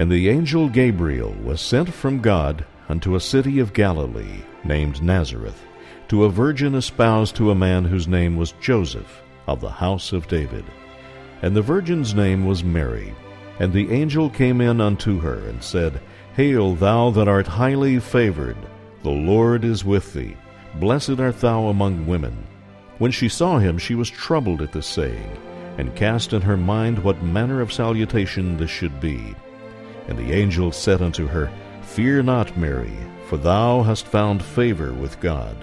And the angel Gabriel was sent from God unto a city of Galilee, named Nazareth, to a virgin espoused to a man whose name was Joseph, of the house of David. And the virgin's name was Mary. And the angel came in unto her, and said, Hail, thou that art highly favored, the Lord is with thee. Blessed art thou among women. When she saw him, she was troubled at this saying, and cast in her mind what manner of salutation this should be. And the angel said unto her, Fear not, Mary, for thou hast found favor with God.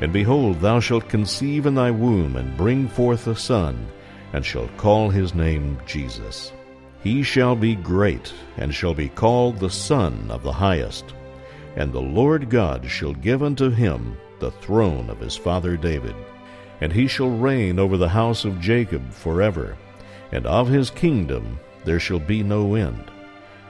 And behold, thou shalt conceive in thy womb, and bring forth a son, and shalt call his name Jesus. He shall be great, and shall be called the Son of the Highest. And the Lord God shall give unto him the throne of his father David. And he shall reign over the house of Jacob forever, and of his kingdom there shall be no end.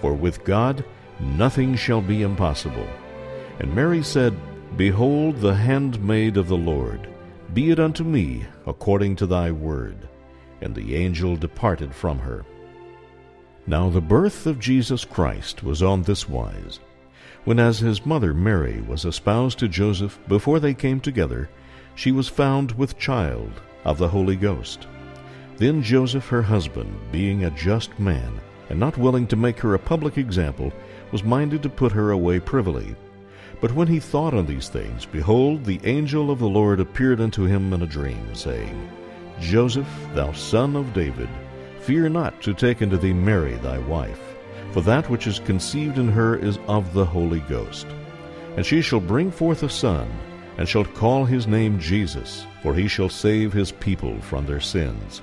For with God nothing shall be impossible. And Mary said, Behold the handmaid of the Lord, be it unto me according to thy word. And the angel departed from her. Now the birth of Jesus Christ was on this wise. When as his mother Mary was espoused to Joseph before they came together, she was found with child of the Holy Ghost. Then Joseph her husband, being a just man, and not willing to make her a public example, was minded to put her away privily. But when he thought on these things, behold, the angel of the Lord appeared unto him in a dream, saying, Joseph, thou son of David, Fear not to take unto thee Mary thy wife, for that which is conceived in her is of the Holy Ghost. And she shall bring forth a son, and shall call his name Jesus, for he shall save his people from their sins.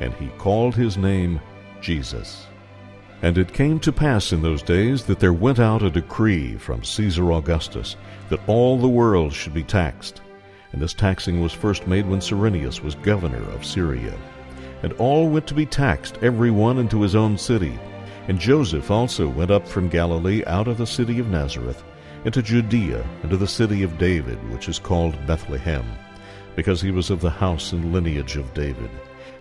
and he called his name Jesus. And it came to pass in those days that there went out a decree from Caesar Augustus that all the world should be taxed. And this taxing was first made when Cyrenius was governor of Syria and all went to be taxed, every one into his own city. And Joseph also went up from Galilee out of the city of Nazareth into Judea, into the city of David, which is called Bethlehem, because he was of the house and lineage of David,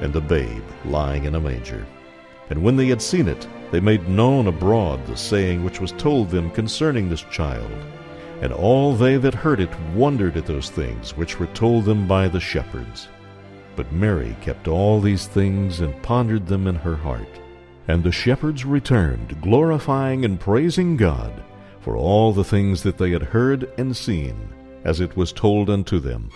and the babe lying in a manger. And when they had seen it, they made known abroad the saying which was told them concerning this child. And all they that heard it wondered at those things which were told them by the shepherds. But Mary kept all these things and pondered them in her heart. And the shepherds returned, glorifying and praising God for all the things that they had heard and seen, as it was told unto them.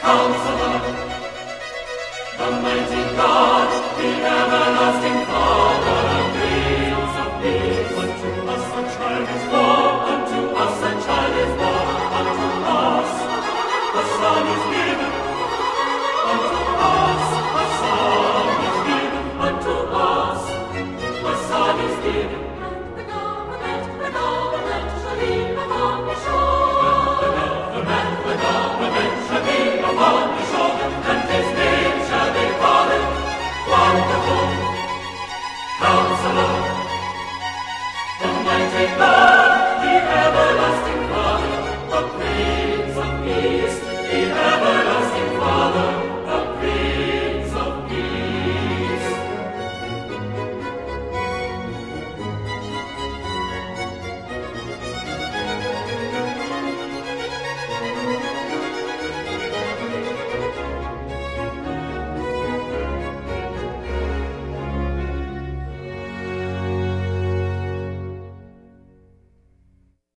Counselor, the mighty God.